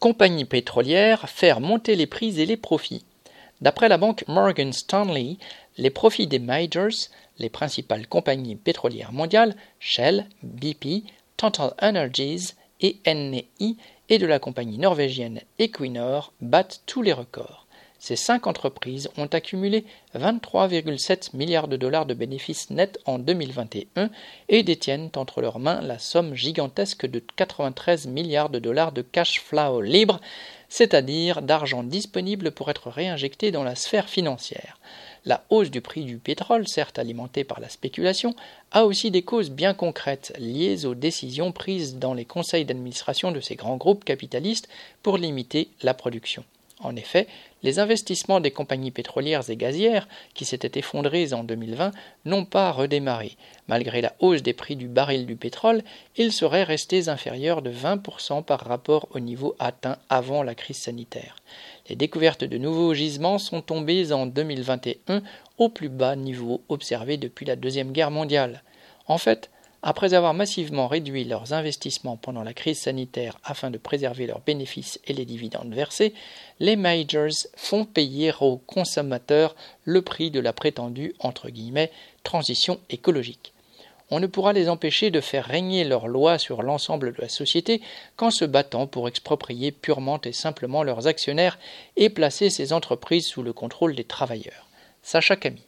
Compagnie pétrolière, faire monter les prix et les profits. D'après la banque Morgan Stanley, les profits des majors, les principales compagnies pétrolières mondiales, Shell, BP, Total Energies et NEI, et de la compagnie norvégienne Equinor battent tous les records. Ces cinq entreprises ont accumulé 23,7 milliards de dollars de bénéfices nets en 2021 et détiennent entre leurs mains la somme gigantesque de 93 milliards de dollars de cash flow libre, c'est-à-dire d'argent disponible pour être réinjecté dans la sphère financière. La hausse du prix du pétrole, certes alimentée par la spéculation, a aussi des causes bien concrètes liées aux décisions prises dans les conseils d'administration de ces grands groupes capitalistes pour limiter la production. En effet, les investissements des compagnies pétrolières et gazières, qui s'étaient effondrés en 2020, n'ont pas redémarré. Malgré la hausse des prix du baril du pétrole, ils seraient restés inférieurs de 20% par rapport au niveau atteint avant la crise sanitaire. Les découvertes de nouveaux gisements sont tombées en 2021 au plus bas niveau observé depuis la Deuxième Guerre mondiale. En fait, après avoir massivement réduit leurs investissements pendant la crise sanitaire afin de préserver leurs bénéfices et les dividendes versés, les majors font payer aux consommateurs le prix de la prétendue transition écologique. On ne pourra les empêcher de faire régner leurs lois sur l'ensemble de la société qu'en se battant pour exproprier purement et simplement leurs actionnaires et placer ces entreprises sous le contrôle des travailleurs. Sacha Camille.